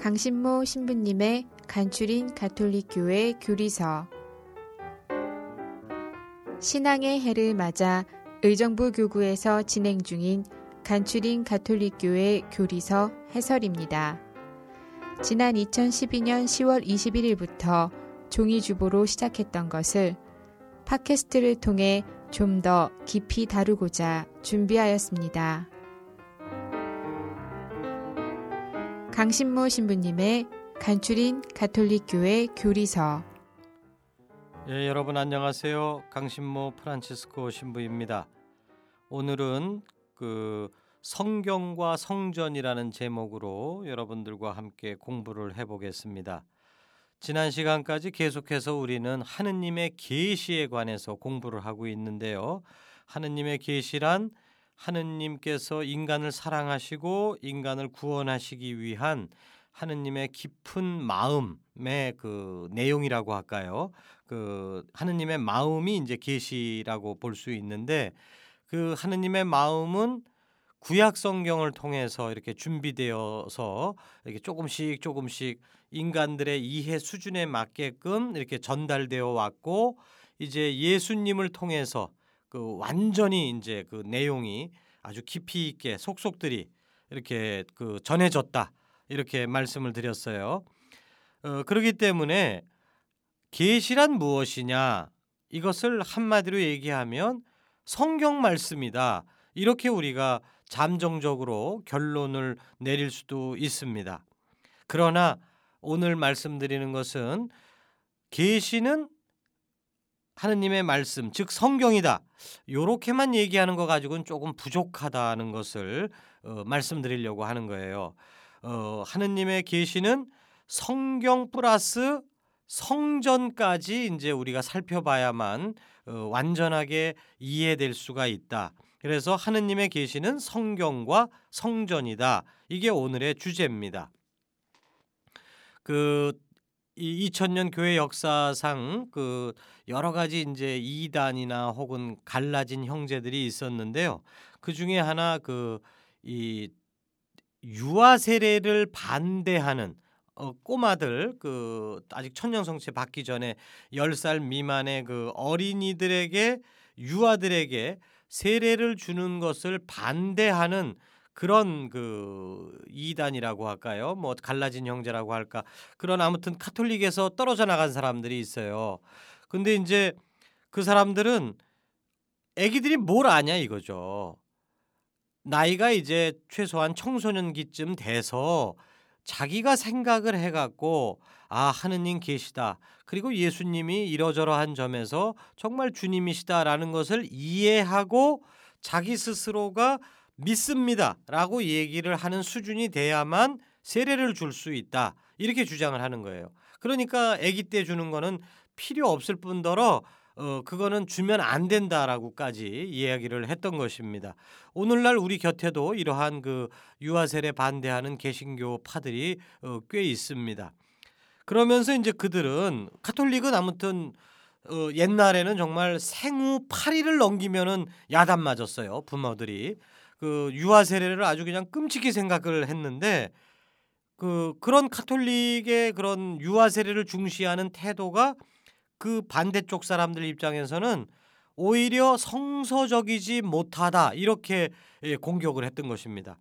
강신모 신부님의 간추린 가톨릭 교회 교리서 신앙의 해를 맞아 의정부 교구에서 진행 중인 간추린 가톨릭 교회 교리서 해설입니다. 지난 2012년 10월 21일부터 종이주보로 시작했던 것을 팟캐스트를 통해 좀 더 깊이 다루고자 준비하였습니다. 강신모 신부님의 간추린 가톨릭교회 교리서 예, 여러분 안녕하세요. 강신모 프란치스코 신부입니다. 오늘은 그 성경과 성전이라는 제목으로 여러분들과 함께 공부를 해 보겠습니다. 지난 시간까지 계속해서 우리는 하느님의 계시에 관해서 공부를 하고 있는데요. 하느님의 계시란 하느님께서 인간을 사랑하시고 인간을 구원하시기 위한 하느님의 깊은 마음의 그 내용이라고 할까요? 그 하느님의 마음이 이제 계시라고 볼 수 있는데 그 하느님의 마음은 구약 성경을 통해서 이렇게 준비되어서 이렇게 조금씩 조금씩 인간들의 이해 수준에 맞게끔 이렇게 전달되어 왔고 이제 예수님을 통해서 그 완전히 이제 그 내용이 아주 깊이 있게 속속들이 이렇게 그 전해졌다 이렇게 말씀을 드렸어요. 어, 그렇기 때문에 계시란 무엇이냐 이것을 한마디로 얘기하면 성경 말씀이다 이렇게 우리가 잠정적으로 결론을 내릴 수도 있습니다. 그러나 오늘 말씀드리는 것은 계시는 하느님의 말씀, 즉 성경이다. 요렇게만 얘기하는 거 가지고는 조금 부족하다는 것을 어, 말씀드리려고 하는 거예요. 어, 하느님의 계시는 성경 플러스 성전까지 이제 우리가 살펴봐야만 어, 완전하게 이해될 수가 있다. 그래서 하느님의 계시는 성경과 성전이다. 이게 오늘의 주제입니다. 그 2000년 교회 역사상 그 여러 가지 이제 이단이나 혹은 갈라진 형제들이 있었는데요. 그 중에 하나 그 이 유아 세례를 반대하는 어, 꼬마들 그 아직 천년 성체 받기 전에 10살 미만의 그 어린이들에게 유아들에게 세례를 주는 것을 반대하는 그런 그 이단이라고 할까요? 뭐 갈라진 형제라고 할까? 그런 아무튼 카톨릭에서 떨어져 나간 사람들이 있어요. 근데 이제 그 사람들은 애기들이 뭘 아냐 이거죠. 나이가 이제 최소한 청소년기쯤 돼서 자기가 생각을 해갖고 아 하느님 계시다 그리고 예수님이 이러저러한 점에서 정말 주님이시다라는 것을 이해하고 자기 스스로가 믿습니다라고 얘기를 하는 수준이 돼야만 세례를 줄 수 있다 이렇게 주장을 하는 거예요. 그러니까 아기 때 주는 거는 필요 없을 뿐더러 어 그거는 주면 안 된다라고까지 이야기를 했던 것입니다. 오늘날 우리 곁에도 이러한 그 유아 세례 반대하는 개신교 파들이 어, 꽤 있습니다. 그러면서 이제 그들은 카톨릭은 아무튼 어, 옛날에는 정말 생후 8일을 넘기면은 야단 맞았어요 부모들이 그 유아 세례를 아주 그냥 끔찍히 생각을 했는데 그 그런 카톨릭의 그런 유아 세례를 중시하는 태도가 그 반대쪽 사람들 입장에서는 오히려 성서적이지 못하다 이렇게 예, 공격을 했던 것입니다.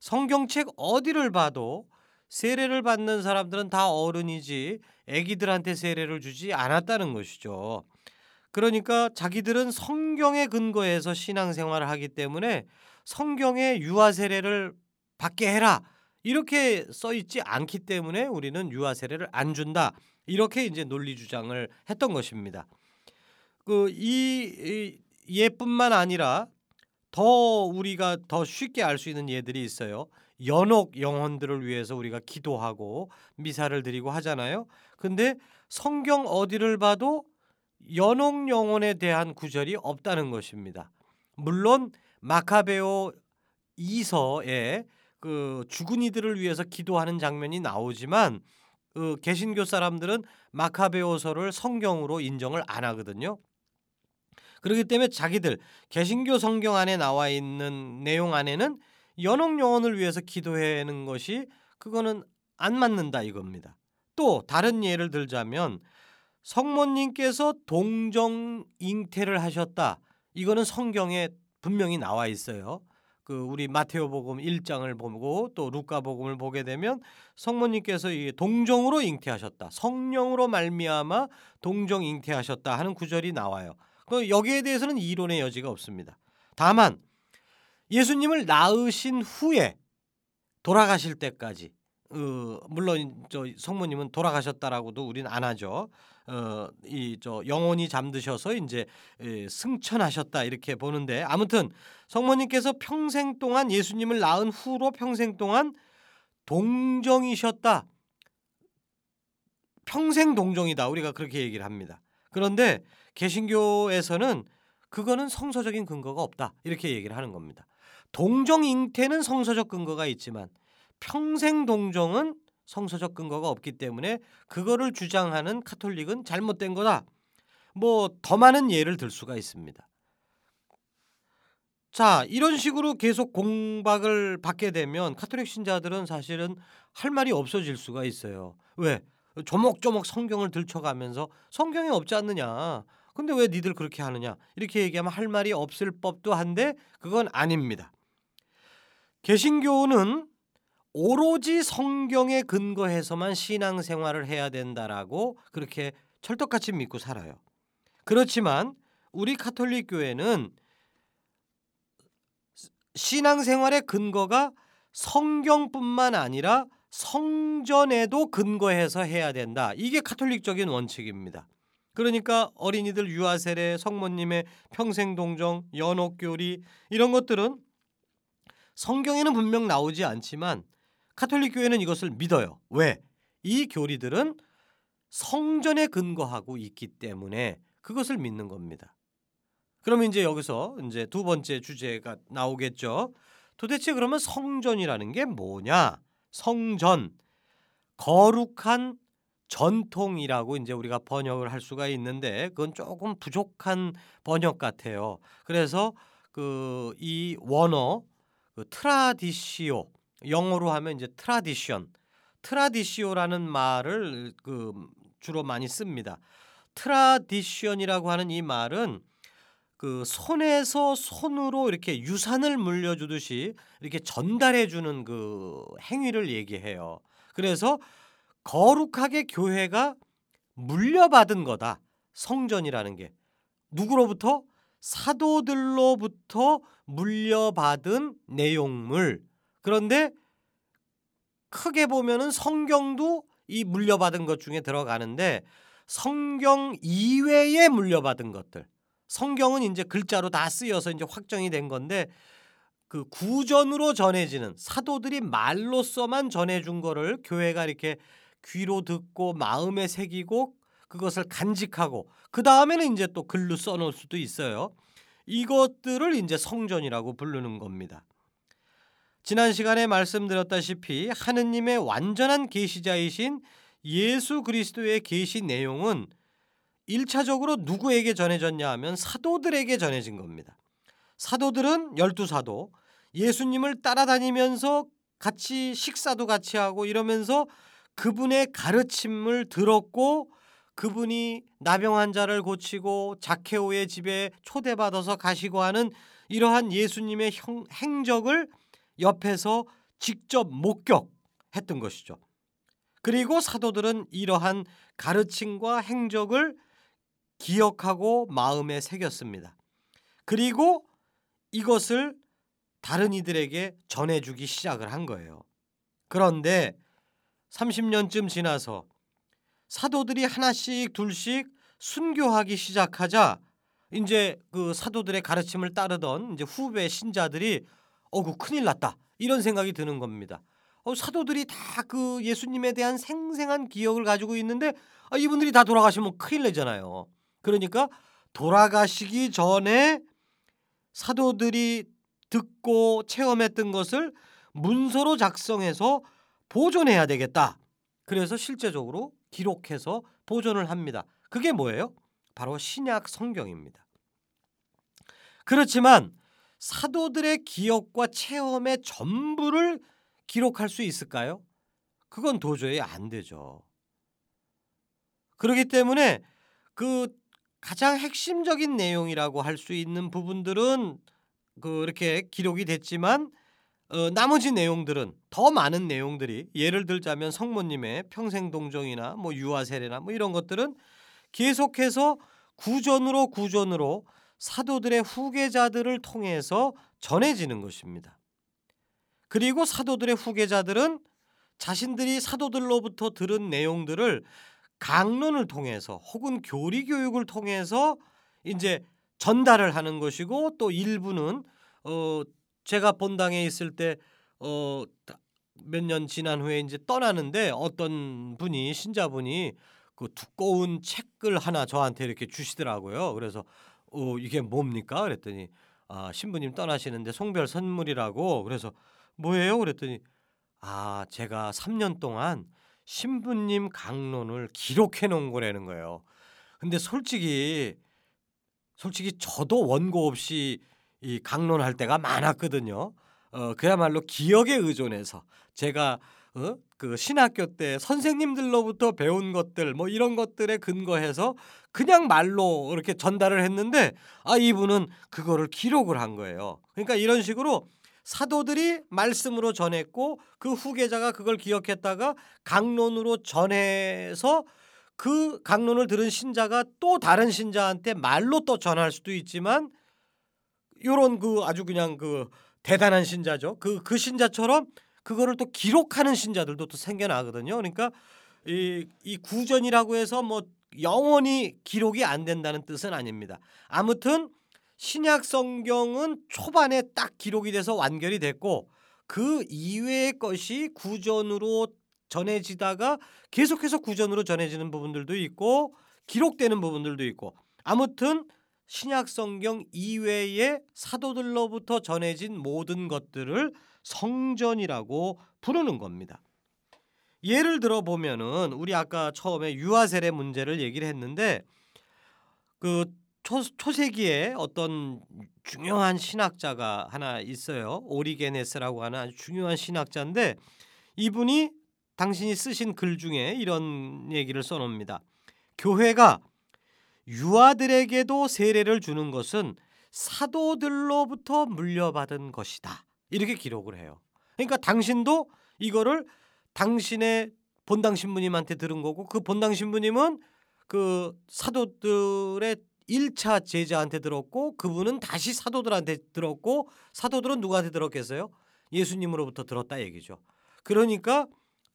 성경책 어디를 봐도 세례를 받는 사람들은 다 어른이지 아기들한테 세례를 주지 않았다는 것이죠. 그러니까 자기들은 성경에 근거해서 신앙생활을 하기 때문에 성경에 유아 세례를 받게 해라 이렇게 써 있지 않기 때문에 우리는 유아 세례를 안 준다 이렇게 이제 논리 주장을 했던 것입니다. 그이 예뿐만 아니라 더 우리가 더 쉽게 알 수 있는 예들이 있어요. 연옥 영혼들을 위해서 우리가 기도하고 미사를 드리고 하잖아요. 근데 성경 어디를 봐도 연옥 영혼에 대한 구절이 없다는 것입니다. 물론 마카베오 이서에 그 죽은 이들을 위해서 기도하는 장면이 나오지만 그 개신교 사람들은 마카베오서를 성경으로 인정을 안 하거든요. 그렇기 때문에 자기들 개신교 성경 안에 나와 있는 내용 안에는 연옥 영혼을 위해서 기도하는 것이 그거는 안 맞는다 이겁니다. 또 다른 예를 들자면 성모님께서 동정 잉태를 하셨다. 이거는 성경에 분명히 나와 있어요. 그 우리 마테오복음 1장을 보고 또 루카복음을 보게 되면 성모님께서 이 동정으로 잉태하셨다. 성령으로 말미암아 동정 잉태하셨다 하는 구절이 나와요. 그 여기에 대해서는 이론의 여지가 없습니다. 다만 예수님을 낳으신 후에 돌아가실 때까지 어, 물론 저 성모님은 돌아가셨다라고도 우리는 안 하죠. 어, 이 저 영혼이 잠드셔서 이제 에, 승천하셨다 이렇게 보는데 아무튼 성모님께서 평생 동안 예수님을 낳은 후로 평생 동안 동정이셨다. 평생 동정이다. 우리가 그렇게 얘기를 합니다. 그런데 개신교에서는 그거는 성서적인 근거가 없다. 이렇게 얘기를 하는 겁니다. 동정 잉태는 성서적 근거가 있지만 평생 동정은 성서적 근거가 없기 때문에 그거를 주장하는 카톨릭은 잘못된 거다. 뭐 더 많은 예를 들 수가 있습니다. 자, 이런 식으로 계속 공박을 받게 되면 카톨릭 신자들은 사실은 할 말이 없어질 수가 있어요. 왜? 조목조목 성경을 들춰가면서 성경에 없지 않느냐. 근데 왜 니들 그렇게 하느냐? 이렇게 얘기하면 할 말이 없을 법도 한데 그건 아닙니다. 개신교는 오로지 성경에 근거해서만 신앙생활을 해야 된다라고 그렇게 철떡같이 믿고 살아요. 그렇지만 우리 카톨릭 교회는 신앙생활의 근거가 성경뿐만 아니라 성전에도 근거해서 해야 된다. 이게 카톨릭적인 원칙입니다. 그러니까 어린이들 유아 세례, 성모님의 평생 동정, 연옥 교리 이런 것들은 성경에는 분명 나오지 않지만 카톨릭 교회는 이것을 믿어요. 왜? 이 교리들은 성전에 근거하고 있기 때문에 그것을 믿는 겁니다. 그러면 이제 여기서 이제 두 번째 주제가 나오겠죠. 도대체 그러면 성전이라는 게 뭐냐? 성전 거룩한 전통이라고 이제 우리가 번역을 할 수가 있는데 그건 조금 부족한 번역 같아요. 그래서 그 이 원어 그 traditio 영어로 하면 이제 tradition traditio라는 말을 그 주로 많이 씁니다. tradition이라고 하는 이 말은 그 손에서 손으로 이렇게 유산을 물려주듯이 이렇게 전달해 주는 그 행위를 얘기해요. 그래서 거룩하게 교회가 물려받은 거다. 성전이라는 게 누구로부터 사도들로부터 물려받은 내용물 그런데 크게 보면은 성경도 이 물려받은 것 중에 들어가는데 성경 이외에 물려받은 것들. 성경은 이제 글자로 다 쓰여서 이제 확정이 된 건데 그 구전으로 전해지는 사도들이 말로써만 전해준 거를 교회가 이렇게 귀로 듣고 마음에 새기고 그것을 간직하고 그 다음에는 이제 또 글로 써놓을 수도 있어요. 이것들을 이제 성전이라고 부르는 겁니다. 지난 시간에 말씀드렸다시피 하느님의 완전한 계시자이신 예수 그리스도의 계시 내용은 1차적으로 누구에게 전해졌냐 하면 사도들에게 전해진 겁니다. 사도들은 열두 사도 예수님을 따라다니면서 같이 식사도 같이 하고 이러면서 그분의 가르침을 들었고 그분이 나병 환자를 고치고 자케오의 집에 초대받아서 가시고 하는 이러한 예수님의 형, 행적을 옆에서 직접 목격했던 것이죠. 그리고 사도들은 이러한 가르침과 행적을 기억하고 마음에 새겼습니다. 그리고 이것을 다른 이들에게 전해주기 시작을 한 거예요. 그런데 30년쯤 지나서 사도들이 하나씩 둘씩 순교하기 시작하자 이제 그 사도들의 가르침을 따르던 이제 후배 신자들이 어그 큰일 났다 이런 생각이 드는 겁니다. 어, 사도들이 다 그 예수님에 대한 생생한 기억을 가지고 있는데 아, 이분들이 다 돌아가시면 큰일 내잖아요. 그러니까 돌아가시기 전에 사도들이 듣고 체험했던 것을 문서로 작성해서 보존해야 되겠다. 그래서 실제적으로 기록해서 보존을 합니다. 그게 뭐예요? 바로 신약 성경입니다. 그렇지만 사도들의 기억과 체험의 전부를 기록할 수 있을까요? 그건 도저히 안 되죠. 그렇기 때문에 그 가장 핵심적인 내용이라고 할 수 있는 부분들은 그렇게 기록이 됐지만 어, 나머지 내용들은 더 많은 내용들이 예를 들자면 성모님의 평생 동정이나 뭐 유아 세례나 뭐 이런 것들은 계속해서 구전으로 구전으로 사도들의 후계자들을 통해서 전해지는 것입니다. 그리고 사도들의 후계자들은 자신들이 사도들로부터 들은 내용들을 강론을 통해서 혹은 교리 교육을 통해서 이제 전달을 하는 것이고 또 일부는 어 제가 본당에 있을 때어 몇 년 지난 후에 이제 떠나는데 어떤 분이 신자분이 그 두꺼운 책을 하나 저한테 이렇게 주시더라고요. 그래서 어 이게 뭡니까? 그랬더니 아 신부님 떠나시는데 송별 선물이라고 그래서 뭐예요? 그랬더니 아 제가 3년 동안 신부님 강론을 기록해 놓은 거라는 거예요. 근데 솔직히 솔직히 저도 원고 없이 이 강론할 때가 많았거든요. 어 그야말로 기억에 의존해서 제가 어? 그 신학교 때 선생님들로부터 배운 것들 뭐 이런 것들에 근거해서 그냥 말로 이렇게 전달을 했는데 아 이분은 그거를 기록을 한 거예요. 그러니까 이런 식으로 사도들이 말씀으로 전했고 그 후계자가 그걸 기억했다가 강론으로 전해서 그 강론을 들은 신자가 또 다른 신자한테 말로 또 전할 수도 있지만 요런 그 아주 그냥 그 대단한 신자죠. 그그 그 신자처럼 그거를 또 기록하는 신자들도 또 생겨나거든요. 그러니까 이, 이 구전이라고 해서 뭐 영원히 기록이 안 된다는 뜻은 아닙니다. 아무튼 신약 성경은 초반에 딱 기록이 돼서 완결이 됐고 그 이외의 것이 구전으로 전해지다가 계속해서 구전으로 전해지는 부분들도 있고 기록되는 부분들도 있고 아무튼 신약 성경 이외의 사도들로부터 전해진 모든 것들을 성전이라고 부르는 겁니다. 예를 들어 보면은 우리 아까 처음에 유아 세례 문제를 얘기를 했는데 그 초, 초세기에 어떤 중요한 신학자가 하나 있어요. 오리게네스라고 하는 아주 중요한 신학자인데 이분이 당신이 쓰신 글 중에 이런 얘기를 써놓습니다. 교회가 유아들에게도 세례를 주는 것은 사도들로부터 물려받은 것이다. 이렇게 기록을 해요. 그러니까 당신도 이거를 당신의 본당 신부님한테 들은 거고 그 본당 신부님은 그 사도들의 1차 제자한테 들었고 그분은 다시 사도들한테 들었고 사도들은 누구한테 들었겠어요? 예수님으로부터 들었다 얘기죠. 그러니까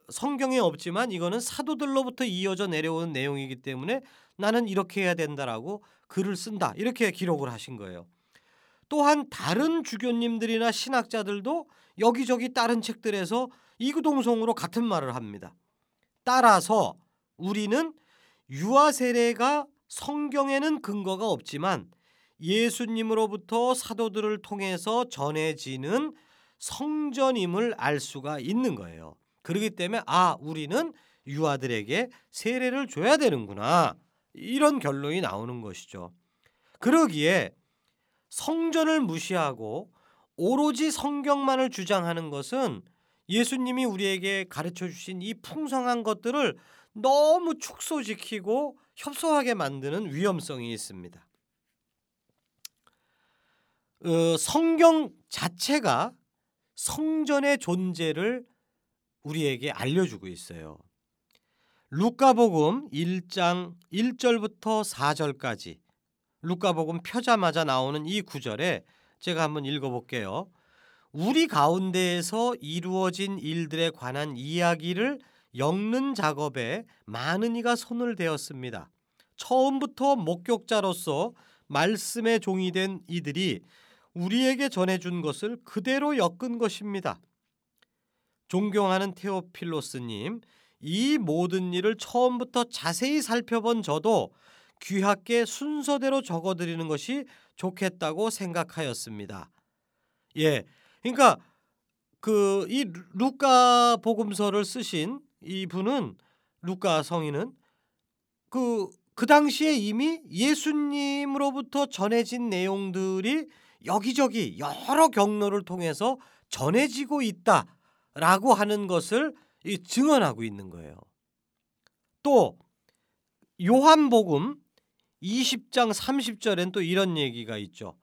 성경에 없지만 이거는 사도들로부터 이어져 내려오는 내용이기 때문에 나는 이렇게 해야 된다라고 글을 쓴다. 이렇게 기록을 하신 거예요. 또한 다른 주교님들이나 신학자들도 여기저기 다른 책들에서 이구동성으로 같은 말을 합니다. 따라서 우리는 유아 세례가 성경에는 근거가 없지만 예수님으로부터 사도들을 통해서 전해지는 성전임을 알 수가 있는 거예요. 그렇기 때문에 아 우리는 유아들에게 세례를 줘야 되는구나 이런 결론이 나오는 것이죠. 그러기에 성전을 무시하고 오로지 성경만을 주장하는 것은 예수님이 우리에게 가르쳐 주신 이 풍성한 것들을 너무 축소시키고 협소하게 만드는 위험성이 있습니다. 어, 성경 자체가 성전의 존재를 우리에게 알려주고 있어요. 루카복음 1장 1절부터 4절까지 루카복음 펴자마자 나오는 이 구절에 제가 한번 읽어볼게요. 우리 가운데에서 이루어진 일들에 관한 이야기를 엮는 작업에 많은 이가 손을 대었습니다. 처음부터 목격자로서 말씀의 종이 된 이들이 우리에게 전해준 것을 그대로 엮은 것입니다. 존경하는 테오필로스님, 이 모든 일을 처음부터 자세히 살펴본 저도 귀하게 순서대로 적어드리는 것이 좋겠다고 생각하였습니다. 예, 그러니까 그 이 루카 복음서를 쓰신 이 분은 루카 성인은 그그 그 당시에 이미 예수님으로부터 전해진 내용들이 여기저기 여러 경로를 통해서 전해지고 있다라고 하는 것을 이 증언하고 있는 거예요. 또 요한복음 20장 30절엔 또 이런 얘기가 있죠.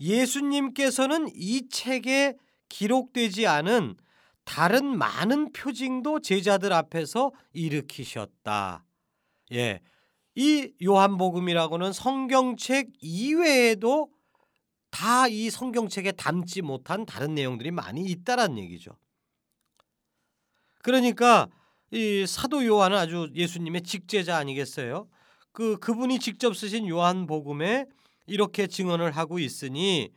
예수님께서는 이 책에 기록되지 않은 다른 많은 표징도 제자들 앞에서 일으키셨다. 예. 이 요한복음이라고는 성경책 이외에도 다 이 성경책에 담지 못한 다른 내용들이 많이 있다란 얘기죠. 그러니까 이 사도 요한은 아주 예수님의 직제자 아니겠어요? 그 그분이 직접 쓰신 요한복음에 이렇게 증언을 하고 있으니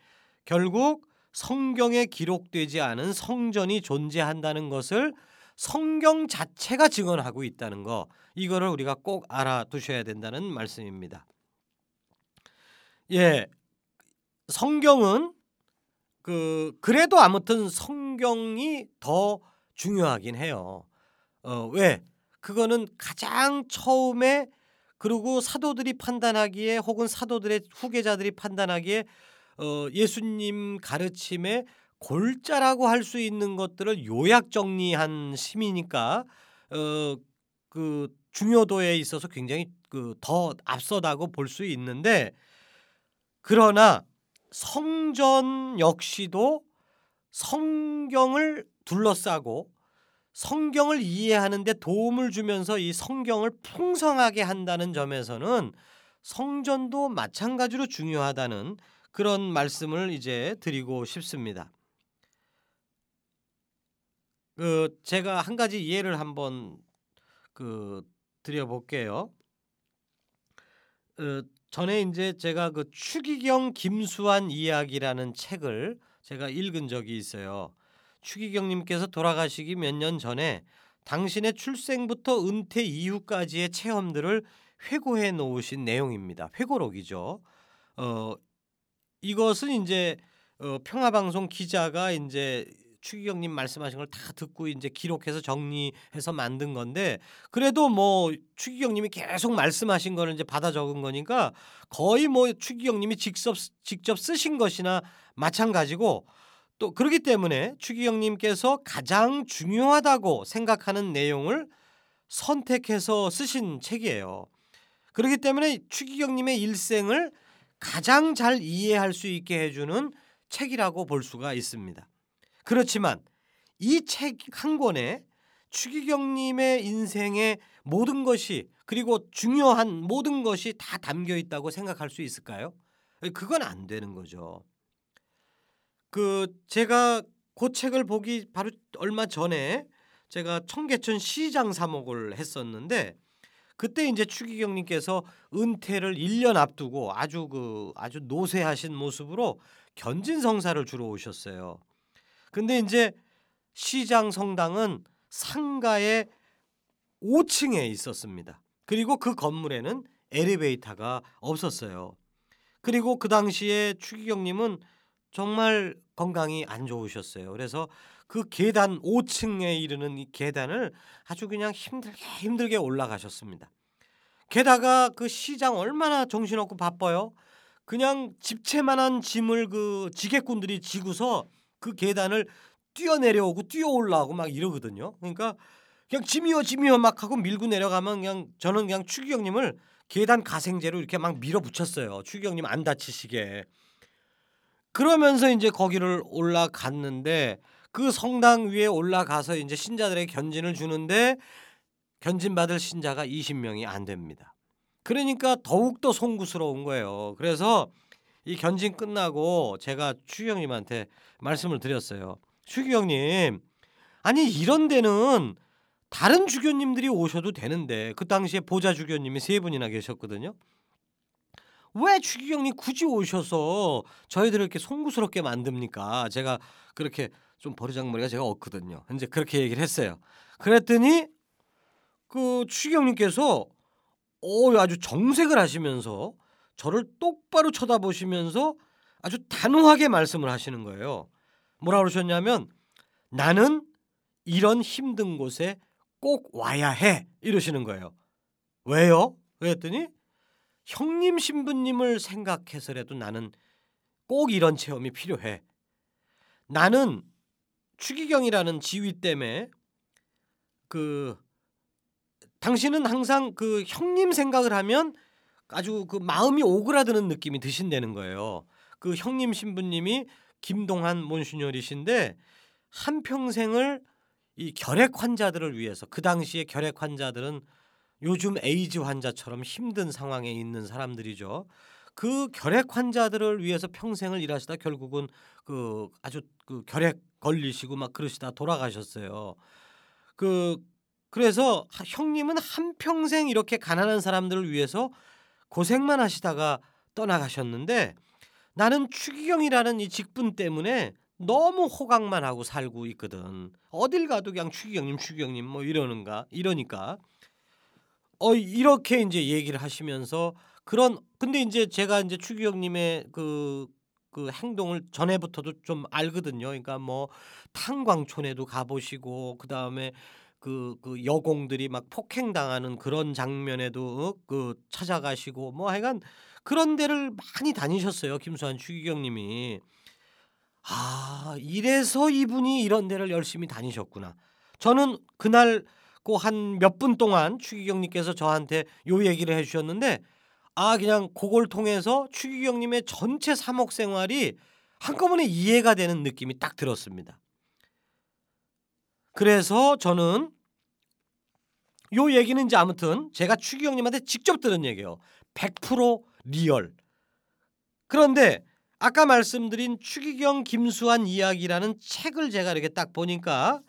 결국 성경에 기록되지 않은 성전이 존재한다는 것을 성경 자체가 증언하고 있다는 거 이거를 우리가 꼭 알아두셔야 된다는 말씀입니다. 예. 성경은 그 그래도 아무튼 성경이 더 중요하긴 해요. 어, 왜? 그거는 가장 처음에 그리고 사도들이 판단하기에 혹은 사도들의 후계자들이 판단하기에 어, 예수님 가르침에 골자라고 할 수 있는 것들을 요약 정리한 심이니까 어, 그 중요도에 있어서 굉장히 그 더 앞서다고 볼 수 있는데 그러나 성전 역시도 성경을 둘러싸고 성경을 이해하는데 도움을 주면서 이 성경을 풍성하게 한다는 점에서는 성전도 마찬가지로 중요하다는 그런 말씀을 이제 드리고 싶습니다. 그 제가 한 가지 예를 한번 그 드려 볼게요. 어, 전에 이제 제가 그 추기경 김수환 이야기라는 책을 제가 읽은 적이 있어요. 추기경님께서 돌아가시기 몇 년 전에 당신의 출생부터 은퇴 이후까지의 체험들을 회고해 놓으신 내용입니다. 회고록이죠. 어, 이것은 이제 어, 평화방송 기자가 이제 추기경님 말씀하신 걸 다 듣고 이제 기록해서 정리해서 만든 건데 그래도 뭐 추기경님이 계속 말씀하신 거를 이제 받아 적은 거니까 거의 뭐 추기경님이 직접 직접 쓰신 것이나 마찬가지고 또 그렇기 때문에 추기경님께서 가장 중요하다고 생각하는 내용을 선택해서 쓰신 책이에요. 그렇기 때문에 추기경님의 일생을 가장 잘 이해할 수 있게 해주는 책이라고 볼 수가 있습니다. 그렇지만 이 책 한 권에 추기경님의 인생의 모든 것이 그리고 중요한 모든 것이 다 담겨 있다고 생각할 수 있을까요? 그건 안 되는 거죠. 그 제가 그 책을 보기 바로 얼마 전에 제가 청계천 시장 사목을 했었는데 그때 이제 추기경님께서 은퇴를 1년 앞두고 아주 그 아주 노쇠하신 모습으로 견진 성사를 주러 오셨어요. 근데 이제 시장 성당은 상가의 5층에 있었습니다. 그리고 그 건물에는 엘리베이터가 없었어요. 그리고 그 당시에 추기경님은 정말 건강이 안 좋으셨어요. 그래서 그 계단 5층에 이르는 이 계단을 아주 그냥 힘들게 힘들게 올라가셨습니다. 게다가 그 시장 얼마나 정신없고 바빠요. 그냥 집채만한 짐을 그 지게꾼들이 지고서 그 계단을 뛰어내려오고 뛰어 올라오고 막 이러거든요. 그러니까 그냥 짐이요 짐이요 막 하고 밀고 내려가면 그냥 저는 그냥 추기경님을 계단 가생제로 이렇게 막 밀어붙였어요. 추기경님 안 다치시게. 그러면서 이제 거기를 올라갔는데 그 성당 위에 올라가서 이제 신자들에게 견진을 주는데 견진 받을 신자가 20명이 안 됩니다. 그러니까 더욱더 송구스러운 거예요. 그래서 이 견진 끝나고 제가 추기경님한테 말씀을 드렸어요. 추기경님, 아니 이런 데는 다른 주교님들이 오셔도 되는데 그 당시에 보좌 주교님이 세 분이나 계셨거든요. 왜 추기경님 굳이 오셔서 저희들을 이렇게 송구스럽게 만듭니까? 제가 그렇게 좀 버르장머리가 제가 없거든요. 이제 그렇게 얘기를 했어요. 그랬더니 그 추기경님께서 오 아주 정색을 하시면서 저를 똑바로 쳐다보시면서 아주 단호하게 말씀을 하시는 거예요. 뭐라 그러셨냐면 나는 이런 힘든 곳에 꼭 와야 해 이러시는 거예요. 왜요? 그랬더니 형님 신부님을 생각해서라도 나는 꼭 이런 체험이 필요해. 나는 추기경이라는 지위 때문에 그 당신은 항상 그 형님 생각을 하면 아주 그 마음이 오그라드는 느낌이 드신다는 거예요. 그 형님 신부님이 김동한 몬슈녀리신데 한 평생을 이 결핵 환자들을 위해서 그 당시에 결핵 환자들은 요즘 에이즈 환자처럼 힘든 상황에 있는 사람들이죠. 그 결핵 환자들을 위해서 평생을 일하시다 결국은 그 아주 그 결핵 걸리시고 막 그러시다 돌아가셨어요. 그 그래서 형님은 한 평생 이렇게 가난한 사람들을 위해서 고생만 하시다가 떠나가셨는데 나는 추기경이라는 이 직분 때문에 너무 호강만 하고 살고 있거든. 어딜 가도 그냥 추기경님, 추기경님 뭐 이러는가 이러니까 어 이렇게 이제 얘기를 하시면서 그런 근데 이제 제가 이제 추기경님의 그, 그 행동을 전에부터도 좀 알거든요. 그러니까 뭐 탄광촌에도 가보시고 그 다음에 그, 그 여공들이 막 폭행당하는 그런 장면에도 어? 그 찾아가시고 뭐 하여간 그런 데를 많이 다니셨어요. 김수환 추기경님이. 아 이래서 이분이 이런 데를 열심히 다니셨구나. 저는 그날 그한몇 분 동안 추기경님께서 저한테 요 얘기를 해주셨는데 아 그냥 그걸 통해서 추기경님의 전체 사목 생활이 한꺼번에 이해가 되는 느낌이 딱 들었습니다. 그래서 저는 요 얘기는 이제 아무튼 제가 추기경님한테 직접 들은 얘기예요. 100% real. 그런데 아까 말씀드린 추기경 김수환 이야기라는 책을 제가 이렇게 딱 보니까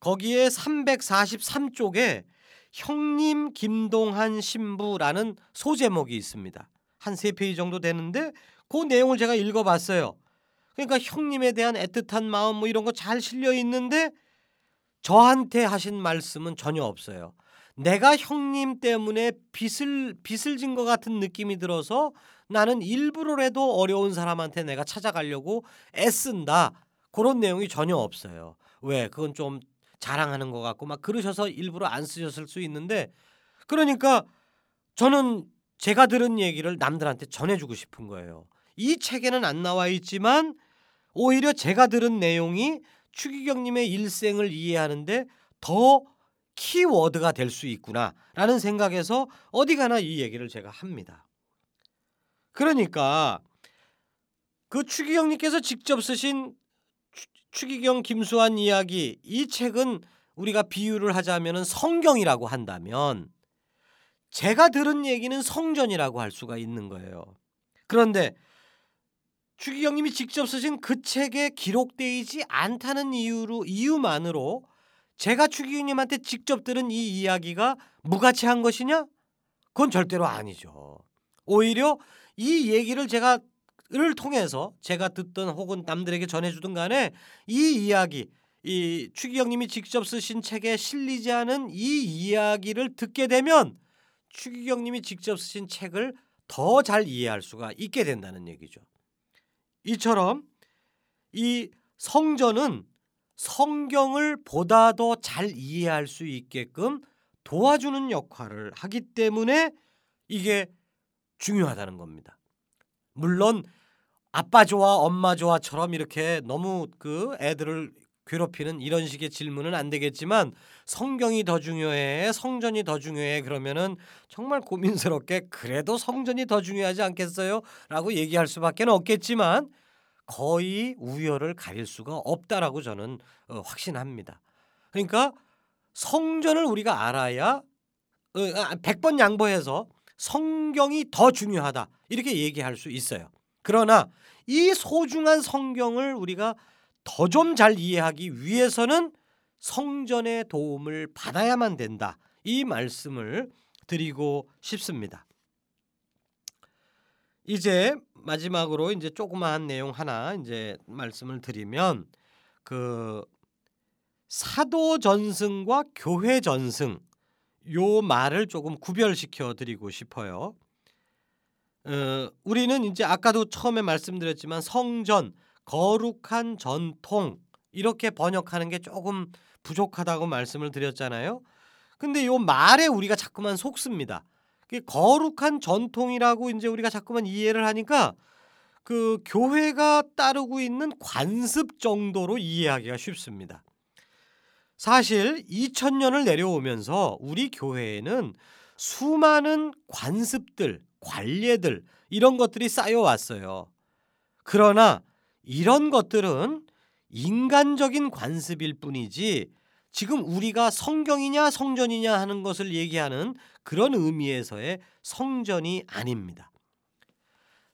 거기에 343쪽에 형님 김동한 신부라는 소제목이 있습니다. 한 세 페이지 정도 되는데 그 내용을 제가 읽어봤어요. 그러니까 형님에 대한 애틋한 마음 뭐 이런 거 잘 실려 있는데 저한테 하신 말씀은 전혀 없어요. 내가 형님 때문에 빚을 빚을 진 것 같은 느낌이 들어서 나는 일부러라도 어려운 사람한테 내가 찾아가려고 애쓴다. 그런 내용이 전혀 없어요. 왜? 그건 좀 자랑하는 것 같고 막 그러셔서 일부러 안 쓰셨을 수 있는데 그러니까 저는 제가 들은 얘기를 남들한테 전해주고 싶은 거예요. 이 책에는 안 나와 있지만 오히려 제가 들은 내용이 추기경님의 일생을 이해하는데 더 키워드가 될 수 있구나라는 생각에서 어디 가나 이 얘기를 제가 합니다. 그러니까 그 추기경님께서 직접 쓰신 추기경 김수환 이야기 이 책은 우리가 비유를 하자면 성경이라고 한다면 제가 들은 얘기는 성전이라고 할 수가 있는 거예요. 그런데 추기경님이 직접 쓰신 그 책에 기록되지 않다는 이유로 이유만으로 제가 추기경님한테 직접 들은 이 이야기가 무가치한 것이냐? 그건 절대로 아니죠. 오히려 이 얘기를 제가 을 통해서 제가 듣던 혹은 남들에게 전해주든 간에 이 이야기 이 추기경님이 직접 쓰신 책에 실리지 않은 이 이야기를 듣게 되면 추기경님이 직접 쓰신 책을 더 잘 이해할 수가 있게 된다는 얘기죠. 이처럼 이 성전은 성경을 보다 더 잘 이해할 수 있게끔 도와주는 역할을 하기 때문에 이게 중요하다는 겁니다. 물론 아빠 좋아 엄마 좋아처럼 이렇게 너무 그 애들을 괴롭히는 이런 식의 질문은 안 되겠지만 성경이 더 중요해 성전이 더 중요해 그러면은 정말 고민스럽게 그래도 성전이 더 중요하지 않겠어요? 라고 얘기할 수밖에 없겠지만 거의 우열을 가릴 수가 없다라고 저는 어, 확신합니다. 그러니까 성전을 우리가 알아야 어, 100번 아, 양보해서 성경이 더 중요하다 이렇게 얘기할 수 있어요. 그러나 이 소중한 성경을 우리가 더 좀 잘 이해하기 위해서는 성전의 도움을 받아야만 된다. 이 말씀을 드리고 싶습니다. 이제 마지막으로 이제 조그마한 내용 하나 이제 말씀을 드리면 그 사도 전승과 교회 전승 요 말을 조금 구별시켜 드리고 싶어요. 어, 우리는 이제 아까도 처음에 말씀드렸지만 성전, 거룩한 전통 이렇게 번역하는 게 조금 부족하다고 말씀을 드렸잖아요. 근데 요 말에 우리가 자꾸만 속습니다. 거룩한 전통이라고 이제 우리가 자꾸만 이해를 하니까 그 교회가 따르고 있는 관습 정도로 이해하기가 쉽습니다. 사실 2000년을 내려오면서 우리 교회에는 수많은 관습들, 관례들 이런 것들이 쌓여 왔어요. 그러나 이런 것들은 인간적인 관습일 뿐이지 지금 우리가 성경이냐 성전이냐 하는 것을 얘기하는 그런 의미에서의 성전이 아닙니다.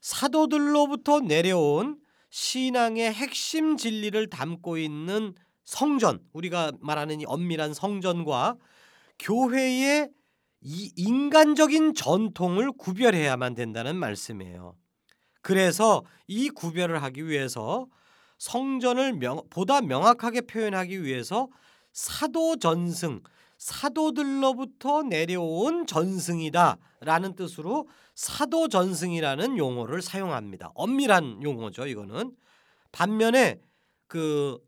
사도들로부터 내려온 신앙의 핵심 진리를 담고 있는 성전, 우리가 말하는 이 엄밀한 성전과 교회의 이 인간적인 전통을 구별해야만 된다는 말씀이에요. 그래서 이 구별을 하기 위해서 성전을 명, 보다 명확하게 표현하기 위해서 사도 전승, 사도들로부터 내려온 전승이다라는 뜻으로 사도 전승이라는 용어를 사용합니다. 엄밀한 용어죠, 이거는. 반면에 그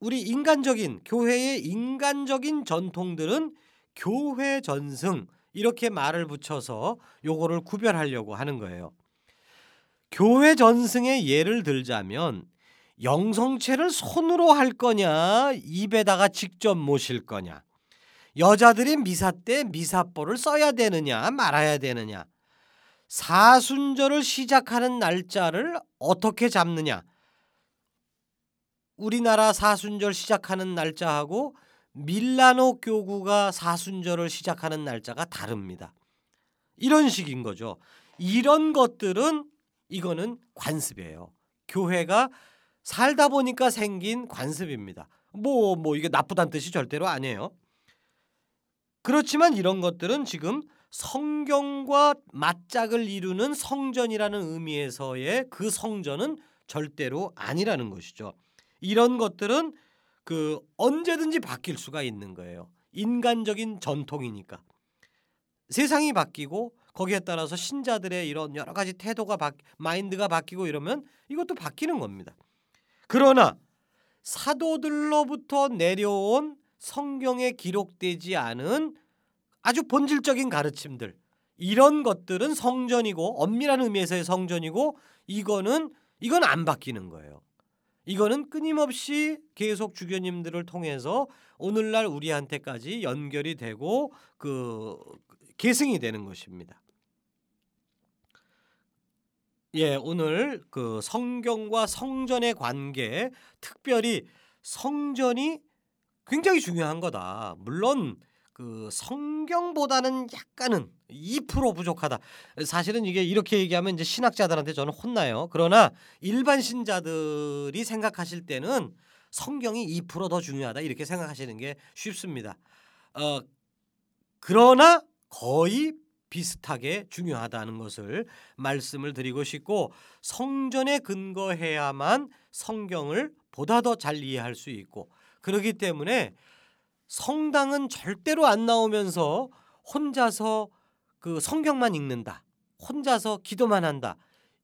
우리 인간적인 교회의 인간적인 전통들은 교회 전승 이렇게 말을 붙여서 요거를 구별하려고 하는 거예요. 교회 전승의 예를 들자면 영성체를 손으로 할 거냐 입에다가 직접 모실 거냐 여자들이 미사 때 미사뽀를 써야 되느냐 말아야 되느냐 사순절을 시작하는 날짜를 어떻게 잡느냐 우리나라 사순절 시작하는 날짜하고 밀라노 교구가 사순절을 시작하는 날짜가 다릅니다. 이런 식인 거죠. 이런 것들은 이거는 관습이에요. 교회가 살다 보니까 생긴 관습입니다. 뭐뭐 뭐 이게 나쁘다는 뜻이 절대로 아니에요. 그렇지만 이런 것들은 지금 성경과 맞짝을 이루는 성전이라는 의미에서의 그 성전은 절대로 아니라는 것이죠. 이런 것들은 그 언제든지 바뀔 수가 있는 거예요. 인간적인 전통이니까. 세상이 바뀌고 거기에 따라서 신자들의 이런 여러 가지 태도가 바, 마인드가 바뀌고 이러면 이것도 바뀌는 겁니다. 그러나 사도들로부터 내려온 성경에 기록되지 않은 아주 본질적인 가르침들 이런 것들은 성전이고 엄밀한 의미에서의 성전이고 이거는 이건 안 바뀌는 거예요. 이거는 끊임없이 계속 주교님들을 통해서 오늘날 우리한테까지 연결이 되고 그 계승이 되는 것입니다. 예, 오늘 그 성경과 성전의 관계, 특별히 성전이 굉장히 중요한 거다. 물론 그 성경보다는 약간은 2% 부족하다. 사실은 이게 이렇게 얘기하면 이제 신학자들한테 저는 혼나요. 그러나 일반 신자들이 생각하실 때는 성경이 2%더 중요하다 이렇게 생각하시는 게 쉽습니다. 어 그러나 거의 비슷하게 중요하다는 것을 말씀을 드리고 싶고 성전에 근거해야만 성경을 보다 더 잘 이해할 수 있고 그렇기 때문에 성당은 절대로 안 나오면서 혼자서 그 성경만 읽는다. 혼자서 기도만 한다.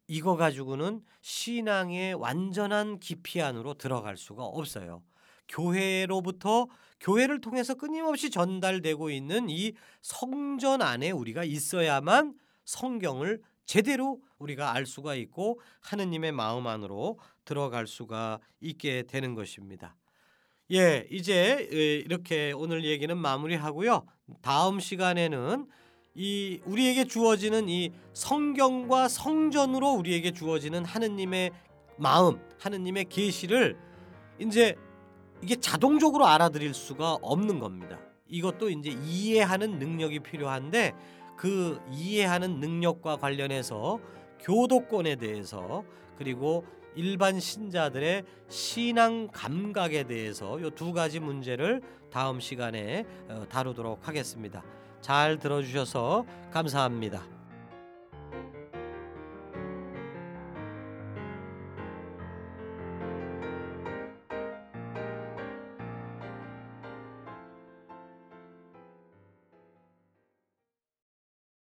이거 가지고는 신앙의 완전한 깊이 안으로 들어갈 수가 없어요. 교회로부터 교회를 통해서 끊임없이 전달되고 있는 이 성전 안에 우리가 있어야만 성경을 제대로 우리가 알 수가 있고 하느님의 마음 안으로 들어갈 수가 있게 되는 것입니다. 예, 이제 이렇게 오늘 얘기는 마무리하고요. 다음 시간에는 이 우리에게 주어지는 이 성경과 성전으로 우리에게 주어지는 하느님의 마음, 하느님의 계시를 이제 이게 자동적으로 알아들일 수가 없는 겁니다. 이것도 이제 이해하는 능력이 필요한데 그 이해하는 능력과 관련해서 교도권에 대해서 그리고 일반 신자들의 신앙 감각에 대해서 이 두 가지 문제를 다음 시간에 어, 다루도록 하겠습니다. 잘 들어주셔서 감사합니다.